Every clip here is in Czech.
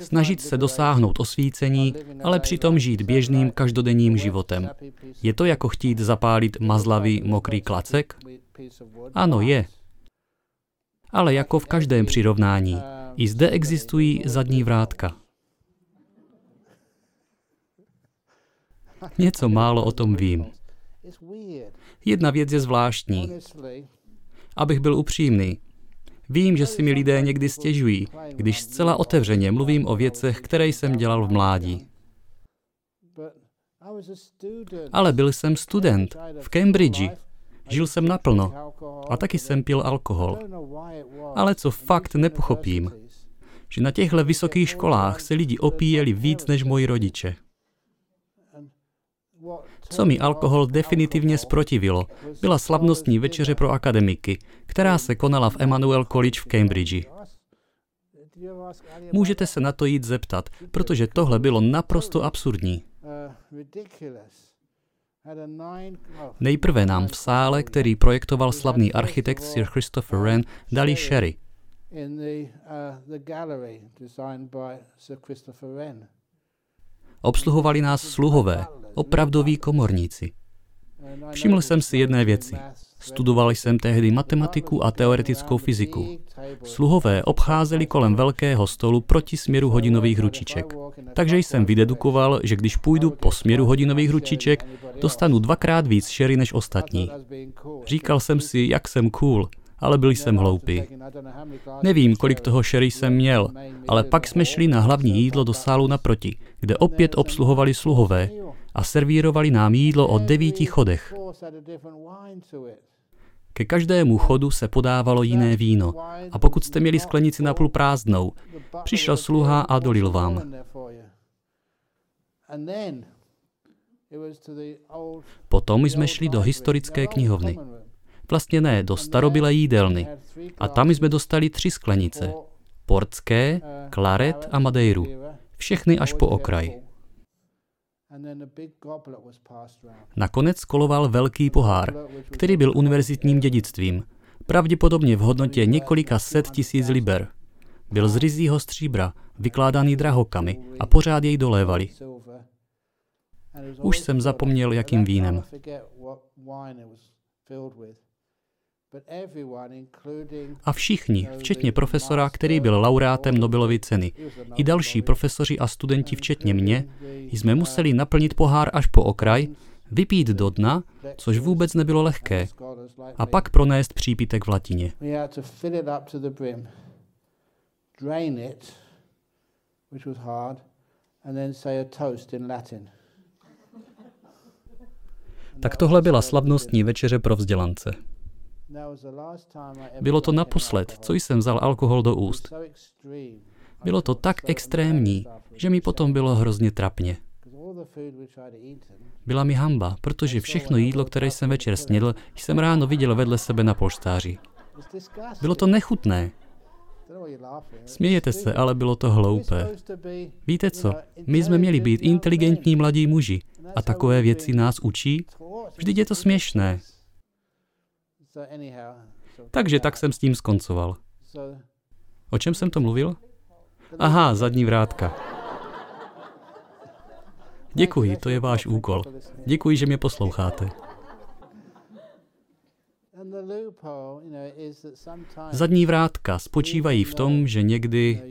Snažit se dosáhnout osvícení, ale přitom žít běžným každodenním životem. Je to jako chtít zapálit mazlavý mokrý klacek? Ano, je. Ale jako v každém přirovnání, i zde existují zadní vrátka. Něco málo o tom vím. Jedna věc je zvláštní. Abych byl upřímný, Vím, že si mi lidé někdy stěžují, když zcela otevřeně mluvím o věcech, které jsem dělal v mládí. Ale byl jsem student v Cambridge. Žil jsem naplno a taky jsem pil alkohol. Ale co fakt nepochopím, že na těchto vysokých školách se lidi opíjeli víc než moji rodiče. Co mi alkohol definitivně zprotivilo, byla slavnostní večeře pro akademiky, která se konala v Emmanuel College v Cambridge. Můžete se na to jít zeptat, protože tohle bylo naprosto absurdní. Nejprve nám v sále, který projektoval slavný architekt Sir Christopher Wren, dali sherry. Obsluhovali nás sluhové, opravdoví komorníci. Všiml jsem si jedné věci. Studoval jsem tehdy matematiku a teoretickou fyziku. Sluhové obcházeli kolem velkého stolu proti směru hodinových ručiček. Takže jsem vydedukoval, že když půjdu po směru hodinových ručiček, dostanu dvakrát víc šery než ostatní. Říkal jsem si, jak jsem cool, ale byl jsem hloupý. Nevím, kolik toho sherry jsem měl, ale pak jsme šli na hlavní jídlo do sálu naproti, kde opět obsluhovali sluhové a servírovali nám jídlo o devíti chodech. Ke každému chodu se podávalo jiné víno a pokud jste měli sklenici napůl prázdnou, přišel sluha a dolil vám. Potom jsme šli do historické knihovny. Vlastně ne, do starobylé jídelny. A tam jsme dostali tři sklenice. Portské, klaret a madeiru. Všechny až po okraj. Nakonec koloval velký pohár, který byl univerzitním dědictvím, pravděpodobně v hodnotě několika set tisíc liber. Byl z rizího stříbra, vykládaný drahokamy a pořád jej dolévali. Už jsem zapomněl, jakým vínem. A všichni, včetně profesora, který byl laureátem Nobelovy ceny, i další profesoři a studenti, včetně mě, jsme museli naplnit pohár až po okraj, vypít do dna, což vůbec nebylo lehké, a pak pronést přípitek v latině. Tak tohle byla slavnostní večeře pro vzdělance. Bylo to naposled, co jsem vzal alkohol do úst. Bylo to tak extrémní, že mi potom bylo hrozně trapně. Byla mi hamba, protože všechno jídlo, které jsem večer snědl, jsem ráno viděl vedle sebe na polštáři. Bylo to nechutné. Smějete se, ale bylo to hloupé. Víte co? My jsme měli být inteligentní mladí muži. A takové věci nás učí? Vždyť je to směšné. Takže tak jsem s tím skoncoval. O čem jsem to mluvil? Aha, zadní vrátka. Děkuji, to je váš úkol. Děkuji, že mě posloucháte. Zadní vrátka spočívají v tom, že někdy,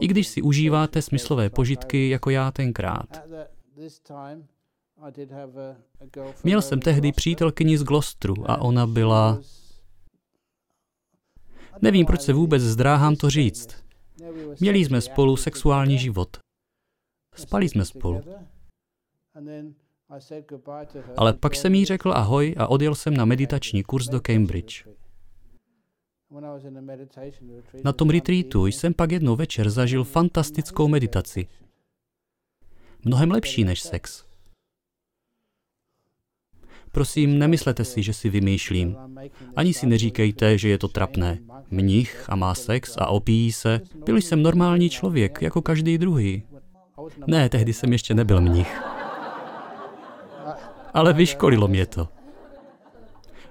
i když si užíváte smyslové požitky jako já tenkrát, Měl jsem tehdy přítelkyni z Glostru a ona byla... Nevím, proč se vůbec zdráhám to říct. Měli jsme spolu sexuální život. Spali jsme spolu. Ale pak jsem jí řekl ahoj a odjel jsem na meditační kurz do Cambridge. Na tom retreatu jsem pak jednou večer zažil fantastickou meditaci. Mnohem lepší než sex. Prosím, nemyslete si, že si vymýšlím. Ani si neříkejte, že je to trapné. Mnich a má sex a opíjí se. Byl jsem normální člověk, jako každý druhý. Ne, tehdy jsem ještě nebyl mnich. Ale vyškolilo mě to.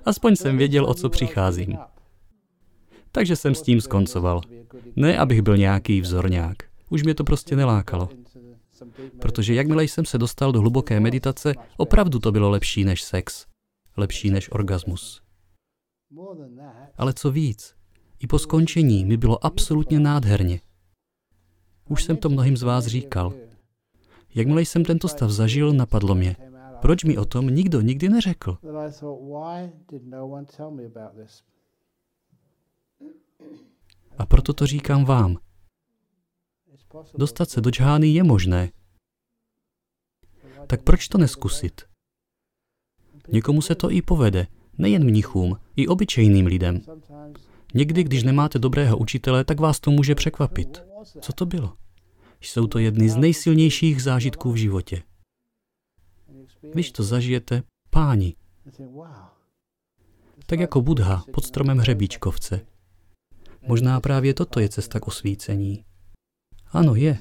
Aspoň jsem věděl, o co přicházím. Takže jsem s tím skoncoval. Ne, abych byl nějaký vzorňák. Už mě to prostě nelákalo. Protože jakmile jsem se dostal do hluboké meditace, opravdu to bylo lepší než sex. Lepší než orgasmus. Ale co víc, i po skončení mi bylo absolutně nádherně. Už jsem to mnohým z vás říkal. Jakmile jsem tento stav zažil, napadlo mě, proč mi o tom nikdo nikdy neřekl? A proto to říkám vám. Dostat se do džhány je možné. Tak proč to neskusit? Někomu se to i povede, nejen mnichům, i obyčejným lidem. Někdy, když nemáte dobrého učitele, tak vás to může překvapit. Co to bylo? Jsou to jedny z nejsilnějších zážitků v životě. Když to zažijete, páni, tak jako Budha pod stromem hřebíčkovce. Možná právě toto je cesta k osvícení. Ano, je.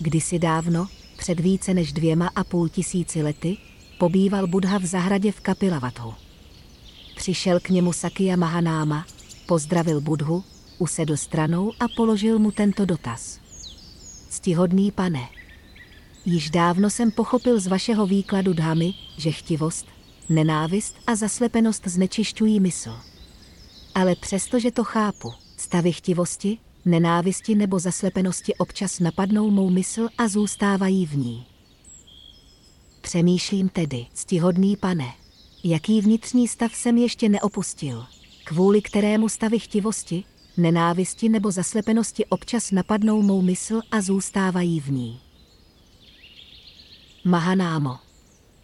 Kdysi dávno, před více než dvěma a půl tisíci lety, pobýval Budha v zahradě v Kapilavathu. Přišel k němu Sakya Mahanáma, pozdravil Budhu, usedl stranou a položil mu tento dotaz. Ctihodný pane, již dávno jsem pochopil z vašeho výkladu dhamy, že chtivost, nenávist a zaslepenost znečišťují mysl. Ale přestože to chápu, stavy chtivosti, nenávisti nebo zaslepenosti občas napadnou mou mysl a zůstávají v ní. Přemýšlím tedy, ctihodný pane, jaký vnitřní stav jsem ještě neopustil, kvůli kterému stavy chtivosti, nenávisti nebo zaslepenosti občas napadnou mou mysl a zůstávají v ní. Mahanámo.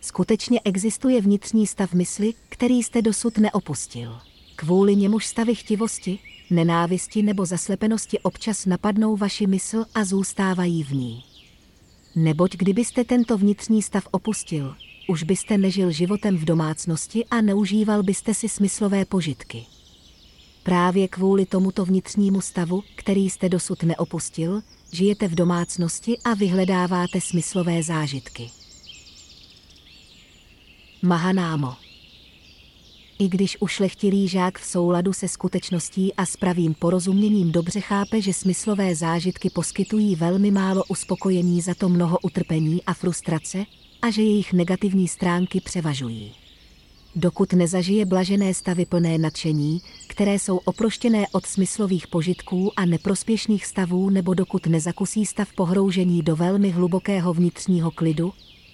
Skutečně existuje vnitřní stav mysli, který jste dosud neopustil. Kvůli němuž stavy chtivosti, nenávisti nebo zaslepenosti občas napadnou vaši mysl a zůstávají v ní. Neboť kdybyste tento vnitřní stav opustil, už byste nežil životem v domácnosti a neužíval byste si smyslové požitky. Právě kvůli tomuto vnitřnímu stavu, který jste dosud neopustil, žijete v domácnosti a vyhledáváte smyslové zážitky. Mahanámo i když ušlechtilý žák v souladu se skutečností a s pravým porozuměním dobře chápe, že smyslové zážitky poskytují velmi málo uspokojení za to mnoho utrpení a frustrace a že jejich negativní stránky převažují. Dokud nezažije blažené stavy plné nadšení, které jsou oproštěné od smyslových požitků a neprospěšných stavů nebo dokud nezakusí stav pohroužení do velmi hlubokého vnitřního klidu,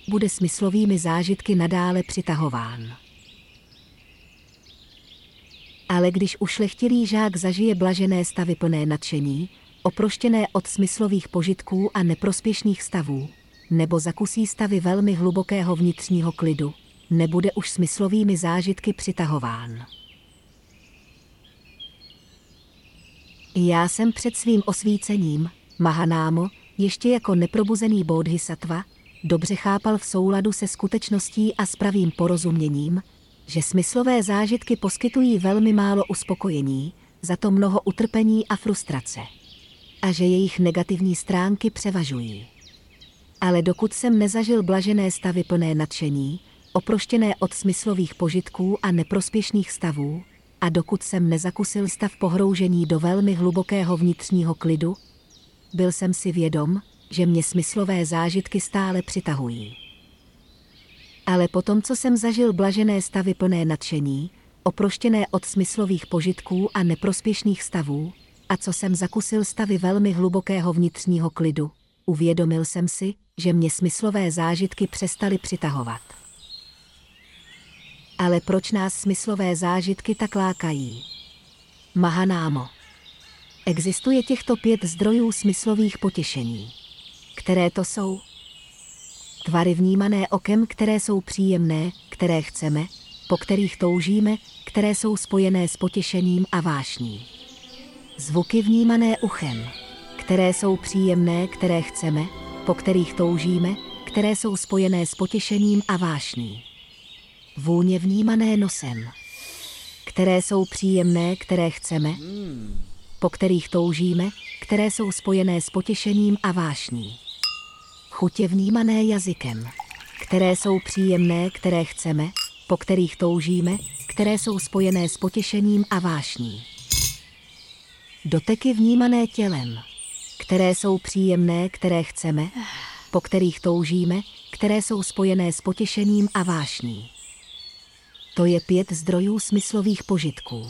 bude smyslovými zážitky nadále přitahován. Ale když ušlechtilý žák zažije blažené stavy plné nadšení, oproštěné od smyslových požitků a neprospěšných stavů, nebo zakusí stavy velmi hlubokého vnitřního klidu, nebude už smyslovými zážitky přitahován. Já jsem před svým osvícením, Mahanámo, ještě jako neprobuzený bodhisattva, dobře chápal v souladu se skutečností a s pravým porozuměním, že smyslové zážitky poskytují velmi málo uspokojení, za to mnoho utrpení a frustrace. A že jejich negativní stránky převažují. Ale dokud jsem nezažil blažené stavy plné nadšení, oproštěné od smyslových požitků a neprospěšných stavů, a dokud jsem nezakusil stav pohroužení do velmi hlubokého vnitřního klidu, byl jsem si vědom, že mě smyslové zážitky stále přitahují. Ale potom, co jsem zažil blažené stavy plné nadšení, oproštěné od smyslových požitků a neprospěšných stavů, a co jsem zakusil stavy velmi hlubokého vnitřního klidu, uvědomil jsem si, že mě smyslové zážitky přestaly přitahovat. Ale proč nás smyslové zážitky tak lákají? Mahanámo. Existuje těchto pět zdrojů smyslových potěšení. Které to jsou? Tvary vnímané okem, které jsou příjemné, které chceme, po kterých toužíme, které jsou spojené s potěšením a vášní. Zvuky vnímané uchem, které jsou příjemné, které chceme, po kterých toužíme, které jsou spojené s potěšením a vášní. Vůně vnímané nosem, které jsou příjemné, které chceme, po kterých toužíme, které jsou spojené s potěšením a vášní. Chutě vnímané jazykem, které jsou příjemné, které chceme, po kterých toužíme, které jsou spojené s potěšením a vášní. Doteky vnímané tělem, které jsou příjemné, které chceme, po kterých toužíme, které jsou spojené s potěšením a vášní. To je pět zdrojů smyslových požitků.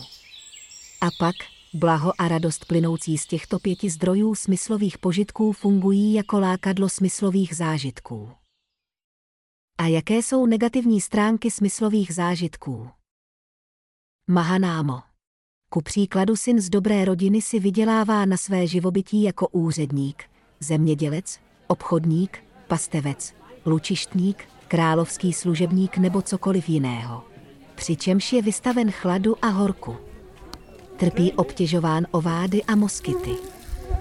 A pak blaho a radost plynoucí z těchto pěti zdrojů smyslových požitků fungují jako lákadlo smyslových zážitků. A jaké jsou negativní stránky smyslových zážitků? Mahanámo. Ku příkladu syn z dobré rodiny si vydělává na své živobytí jako úředník, zemědělec, obchodník, pastevec, lučištník, královský služebník nebo cokoliv jiného. Přičemž je vystaven chladu a horku. Trpí obtěžován ovády a moskyty.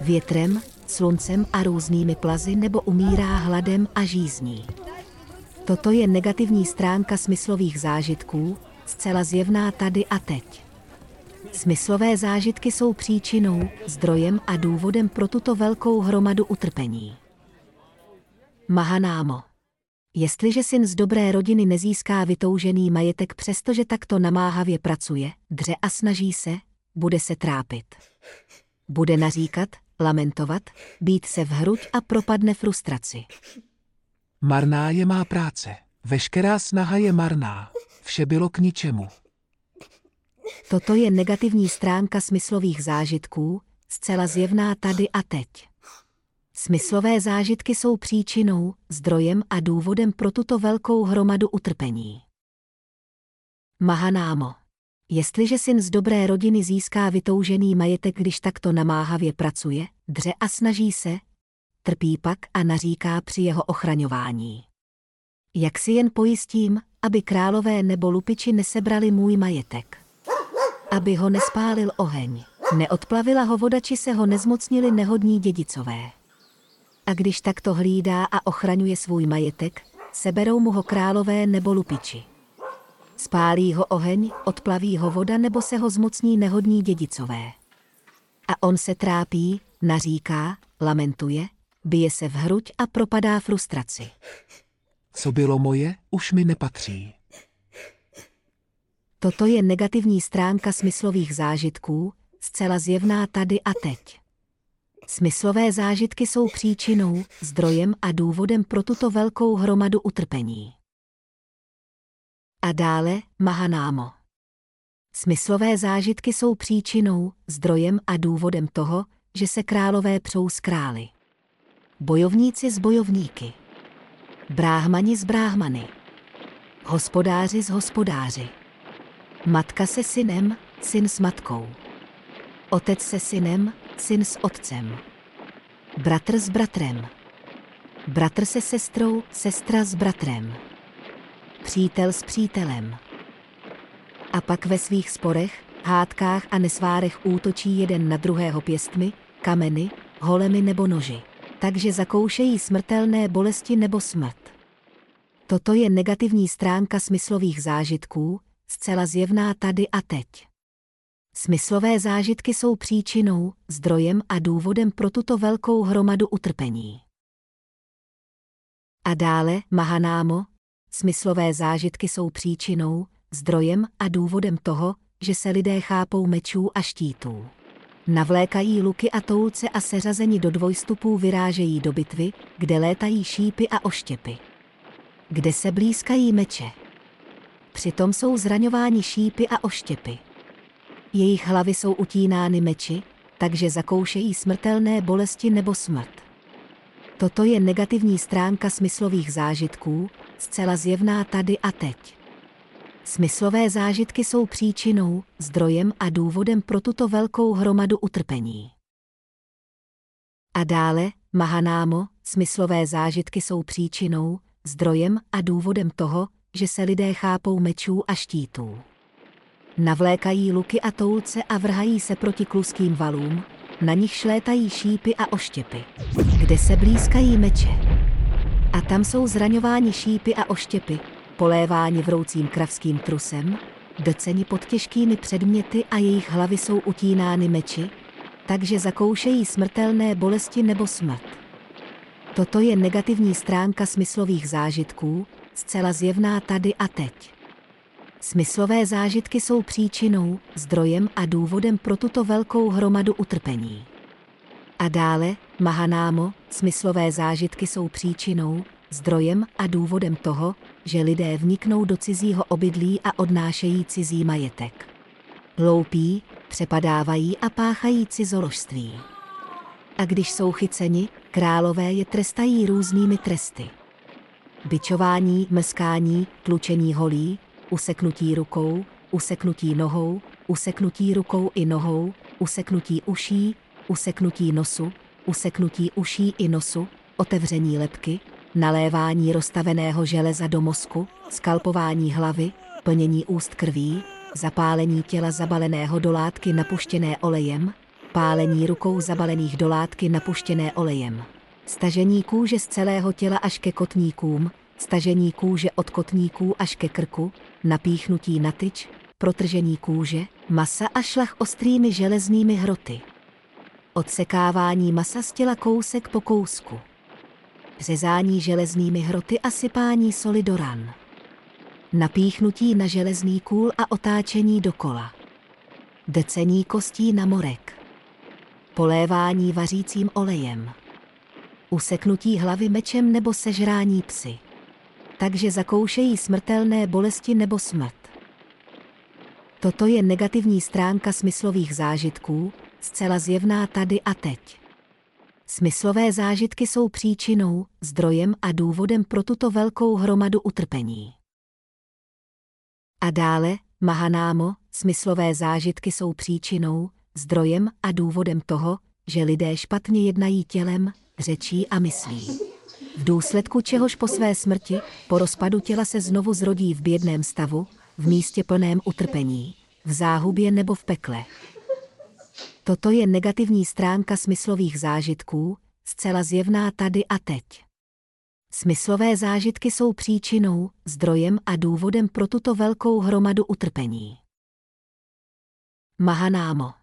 Větrem, sluncem a různými plazy nebo umírá hladem a žízní. Toto je negativní stránka smyslových zážitků, zcela zjevná tady a teď. Smyslové zážitky jsou příčinou, zdrojem a důvodem pro tuto velkou hromadu utrpení. Mahanámo. Jestliže syn z dobré rodiny nezíská vytoužený majetek přestože takto namáhavě pracuje, dře a snaží se, bude se trápit. Bude naříkat, lamentovat, být se v hruď a propadne frustraci. Marná je má práce. Veškerá snaha je marná. Vše bylo k ničemu. Toto je negativní stránka smyslových zážitků, zcela zjevná tady a teď. Smyslové zážitky jsou příčinou, zdrojem a důvodem pro tuto velkou hromadu utrpení. Mahanámo. Jestliže syn z dobré rodiny získá vytoužený majetek, když takto namáhavě pracuje, dře a snaží se, trpí pak a naříká při jeho ochraňování. Jak si jen pojistím, aby králové nebo lupiči nesebrali můj majetek. Aby ho nespálil oheň, neodplavila ho voda, či se ho nezmocnili nehodní dědicové. A když takto hlídá a ochraňuje svůj majetek, seberou mu ho králové nebo lupiči. Spálí ho oheň, odplaví ho voda nebo se ho zmocní nehodní dědicové. A on se trápí, naříká, lamentuje, bije se v hruď a propadá frustraci. Co bylo moje, už mi nepatří. Toto je negativní stránka smyslových zážitků, zcela zjevná tady a teď. Smyslové zážitky jsou příčinou, zdrojem a důvodem pro tuto velkou hromadu utrpení. A dále Mahanámo. Smyslové zážitky jsou příčinou, zdrojem a důvodem toho, že se králové přou s krály. Bojovníci s bojovníky. Bráhmani s bráhmany. Hospodáři s hospodáři. Matka se synem, syn s matkou. Otec se synem, syn s otcem. Bratr s bratrem. Bratr se sestrou, sestra s bratrem. Přítel s přítelem. A pak ve svých sporech, hádkách a nesvárech útočí jeden na druhého pěstmi, kameny, holemi nebo noži. Takže zakoušejí smrtelné bolesti nebo smrt. Toto je negativní stránka smyslových zážitků, zcela zjevná tady a teď. Smyslové zážitky jsou příčinou, zdrojem a důvodem pro tuto velkou hromadu utrpení. A dále, Mahanámo, smyslové zážitky jsou příčinou, zdrojem a důvodem toho, že se lidé chápou mečů a štítů. Navlékají luky a toulce a seřazeni do dvojstupů vyrážejí do bitvy, kde létají šípy a oštěpy. Kde se blízkají meče. Přitom jsou zraňováni šípy a oštěpy. Jejich hlavy jsou utínány meči, takže zakoušejí smrtelné bolesti nebo smrt. Toto je negativní stránka smyslových zážitků, zcela zjevná tady a teď. Smyslové zážitky jsou příčinou, zdrojem a důvodem pro tuto velkou hromadu utrpení. A dále, Mahanámo, smyslové zážitky jsou příčinou, zdrojem a důvodem toho, že se lidé chápou mečů a štítů. Navlékají luky a toulce a vrhají se proti kluským valům, na nich šlétají šípy a oštěpy, kde se blízkají meče. A tam jsou zraňováni šípy a oštěpy, poléváni vroucím kravským trusem, doceni pod těžkými předměty a jejich hlavy jsou utínány meči, takže zakoušejí smrtelné bolesti nebo smrt. Toto je negativní stránka smyslových zážitků, zcela zjevná tady a teď. Smyslové zážitky jsou příčinou, zdrojem a důvodem pro tuto velkou hromadu utrpení. A dále, Mahanámo, smyslové zážitky jsou příčinou, zdrojem a důvodem toho, že lidé vniknou do cizího obydlí a odnášejí cizí majetek. Loupí, přepadávají a páchají cizoložství. A když jsou chyceni, králové je trestají různými tresty. Byčování, mskání, tlučení holí, useknutí rukou, useknutí nohou, useknutí rukou i nohou, useknutí uší, useknutí nosu, useknutí uší i nosu, otevření lepky, nalévání rozstaveného železa do mozku, skalpování hlavy, plnění úst krví, zapálení těla zabaleného do látky napuštěné olejem, pálení rukou zabalených do látky napuštěné olejem, stažení kůže z celého těla až ke kotníkům, stažení kůže od kotníků až ke krku, napíchnutí na tyč, protržení kůže, masa a šlach ostrými železnými hroty. Odsekávání masa z těla kousek po kousku. Řezání železnými hroty a sypání soli do ran. Napíchnutí na železný kůl a otáčení dokola. Decení kostí na morek. Polévání vařícím olejem. Useknutí hlavy mečem nebo sežrání psy. Takže zakoušejí smrtelné bolesti nebo smrt. Toto je negativní stránka smyslových zážitků, zcela zjevná tady a teď. Smyslové zážitky jsou příčinou, zdrojem a důvodem pro tuto velkou hromadu utrpení. A dále, Mahanámo, smyslové zážitky jsou příčinou, zdrojem a důvodem toho, že lidé špatně jednají tělem, řečí a myslí. V důsledku čehož po své smrti, po rozpadu těla se znovu zrodí v bědném stavu, v místě plném utrpení, v záhubě nebo v pekle. Toto je negativní stránka smyslových zážitků, zcela zjevná tady a teď. Smyslové zážitky jsou příčinou, zdrojem a důvodem pro tuto velkou hromadu utrpení. Mahanámo.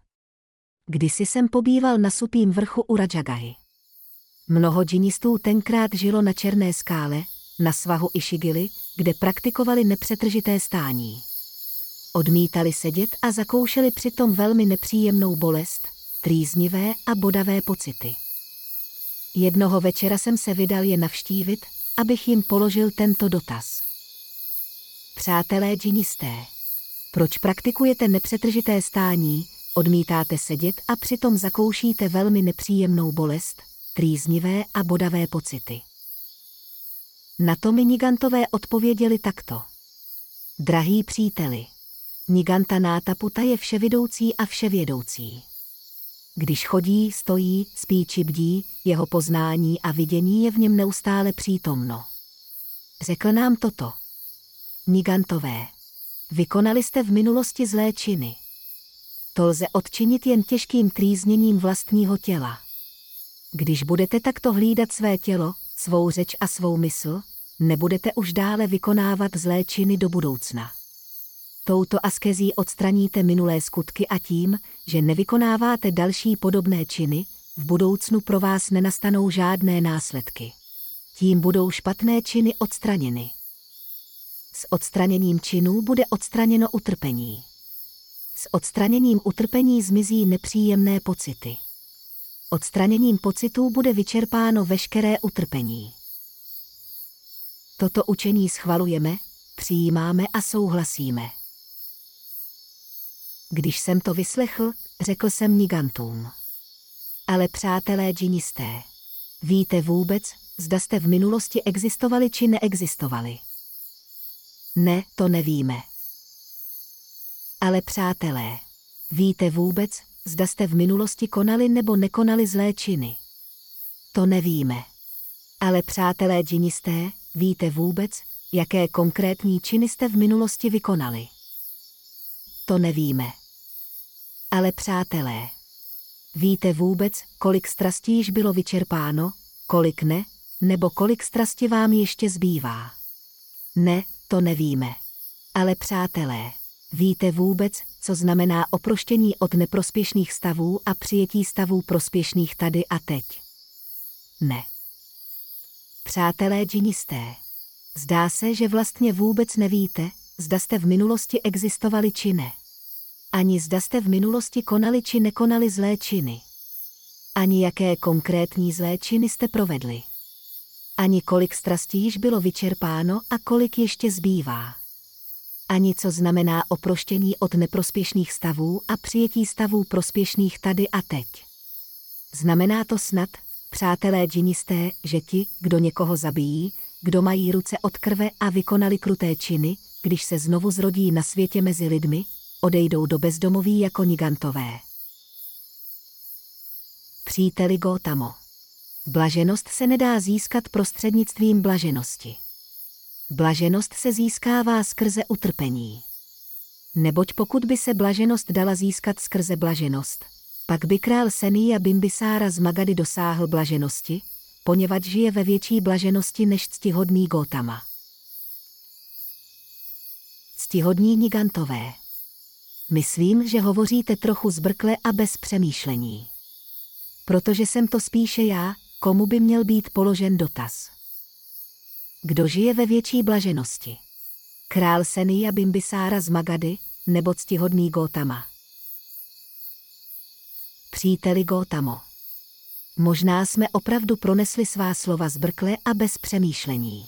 Kdysi jsem pobýval na supím vrchu u Rajagahy. Mnoho džinistů tenkrát žilo na černé skále, na svahu Ishigili, kde praktikovali nepřetržité stání. Odmítali sedět a zakoušeli přitom velmi nepříjemnou bolest, trýznivé a bodavé pocity. Jednoho večera jsem se vydal je navštívit, abych jim položil tento dotaz. Přátelé džinisté, proč praktikujete nepřetržité stání, odmítáte sedět a přitom zakoušíte velmi nepříjemnou bolest, trýznivé a bodavé pocity? Na to mi Nigantové odpověděli takto. Drahý příteli, Niganta Nátaputa je vševidoucí a vševědoucí. Když chodí, stojí, spí či bdí, jeho poznání a vidění je v něm neustále přítomno. Řekl nám toto. Nigantové. Vykonali jste v minulosti zlé činy. To lze odčinit jen těžkým trýzněním vlastního těla. Když budete takto hlídat své tělo, svou řeč a svou mysl, nebudete už dále vykonávat zlé činy do budoucna. Touto askezí odstraníte minulé skutky a tím, že nevykonáváte další podobné činy, v budoucnu pro vás nenastanou žádné následky. Tím budou špatné činy odstraněny. S odstraněním činů bude odstraněno utrpení. S odstraněním utrpení zmizí nepříjemné pocity. Odstraněním pocitů bude vyčerpáno veškeré utrpení. Toto učení schvalujeme, přijímáme a souhlasíme. Když jsem to vyslechl, řekl jsem Nigantům. Ale přátelé džinisté, víte vůbec, zda jste v minulosti existovali či neexistovali? Ne, to nevíme. Ale přátelé, víte vůbec, zda jste v minulosti konali nebo nekonali zlé činy? To nevíme. Ale přátelé džinisté, víte vůbec, jaké konkrétní činy jste v minulosti vykonali? To nevíme. Ale přátelé, víte vůbec, kolik strastí již bylo vyčerpáno, kolik ne, nebo kolik strasti vám ještě zbývá? Ne, to nevíme. Ale přátelé, víte vůbec, co znamená oproštění od neprospěšných stavů a přijetí stavů prospěšných tady a teď? Ne. Přátelé džinisté, zdá se, že vlastně vůbec nevíte, zda jste v minulosti existovali či ne. Ani zda jste v minulosti konali či nekonali zlé činy. Ani jaké konkrétní zlé činy jste provedli. Ani kolik strastí již bylo vyčerpáno a kolik ještě zbývá. Ani co znamená oproštění od neprospěšných stavů a přijetí stavů prospěšných tady a teď. Znamená to snad, přátelé džinisté, že ti, kdo někoho zabijí, kdo mají ruce od krve a vykonali kruté činy, když se znovu zrodí na světě mezi lidmi, odejdou do bezdomoví jako nigantové. Příteli Gotamo. Blaženost se nedá získat prostřednictvím blaženosti. Blaženost se získává skrze utrpení. Neboť pokud by se blaženost dala získat skrze blaženost, pak by král Senia Bimbisára z Magady dosáhl blaženosti, poněvadž žije ve větší blaženosti než ctihodný Gotama. Ctihodní Nigantové. Myslím, že hovoříte trochu zbrkle a bez přemýšlení. Protože jsem to spíše já, komu by měl být položen dotaz. Kdo žije ve větší blaženosti? Král Senia Bimbisára z Magady nebo ctihodný Gotama? Příteli Gotamo. Možná jsme opravdu pronesli svá slova zbrkle a bez přemýšlení.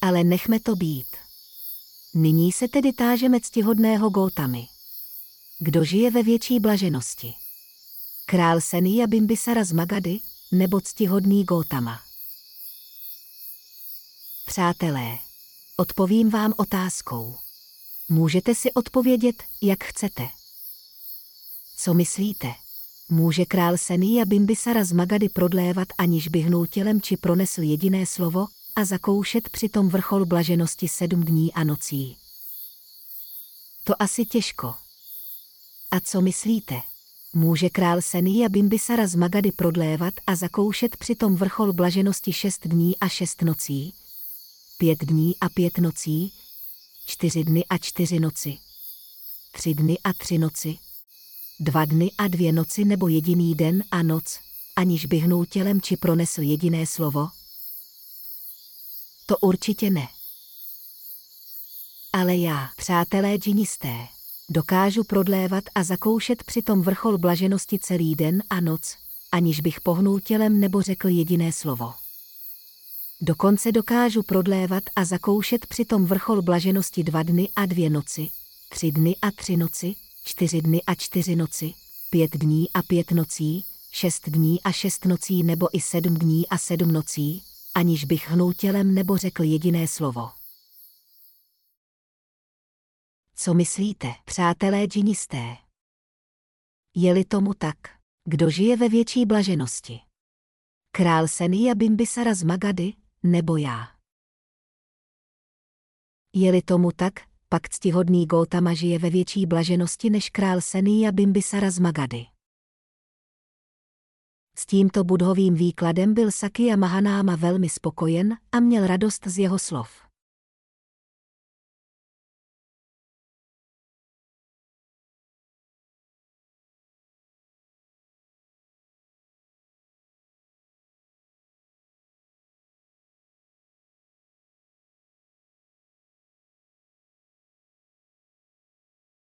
Ale nechme to být. Nyní se tedy tážeme ctihodného Gotamy. Kdo žije ve větší blaženosti? Král Senia Bimbisara z Magady nebo ctihodný Gotama? Přátelé, odpovím vám otázkou. Můžete si odpovědět, jak chcete. Co myslíte? Může král Senia Bimbisara z Magady prodlévat, aniž by hnul tělem či pronesl jediné slovo a zakoušet přitom vrchol blaženosti sedm dní a nocí? To asi těžko. A co myslíte? Může král Senia Bimbisara z Magady prodlévat a zakoušet přitom vrchol blaženosti šest dní a šest nocí? Pět dní a pět nocí? Čtyři dny a čtyři noci? Tři dny a tři noci? Dva dny a dvě noci nebo jediný den a noc, aniž by hnul tělem či pronesl jediné slovo? To určitě ne. Ale já, přátelé džinisté, Dokážu prodlévat a zakoušet přitom vrchol blaženosti celý den a noc, aniž bych pohnul tělem nebo řekl jediné slovo. Dokonce dokážu prodlévat a zakoušet přitom vrchol blaženosti dva dny a dvě noci, tři dny a tři noci, čtyři dny a čtyři noci, pět dní a pět nocí, šest dní a šest nocí nebo i sedm dní a sedm nocí, aniž bych hnul tělem nebo řekl jediné slovo. Co myslíte, přátelé džinisté? Je-li tomu tak, kdo žije ve větší blaženosti? Král Senia Bimbisara z Magady, nebo já? Je-li tomu tak, pak ctihodný Gotama žije ve větší blaženosti než král Senia Bimbisara z Magady. S tímto budhovým výkladem byl Sakya Mahanáma velmi spokojen a měl radost z jeho slov.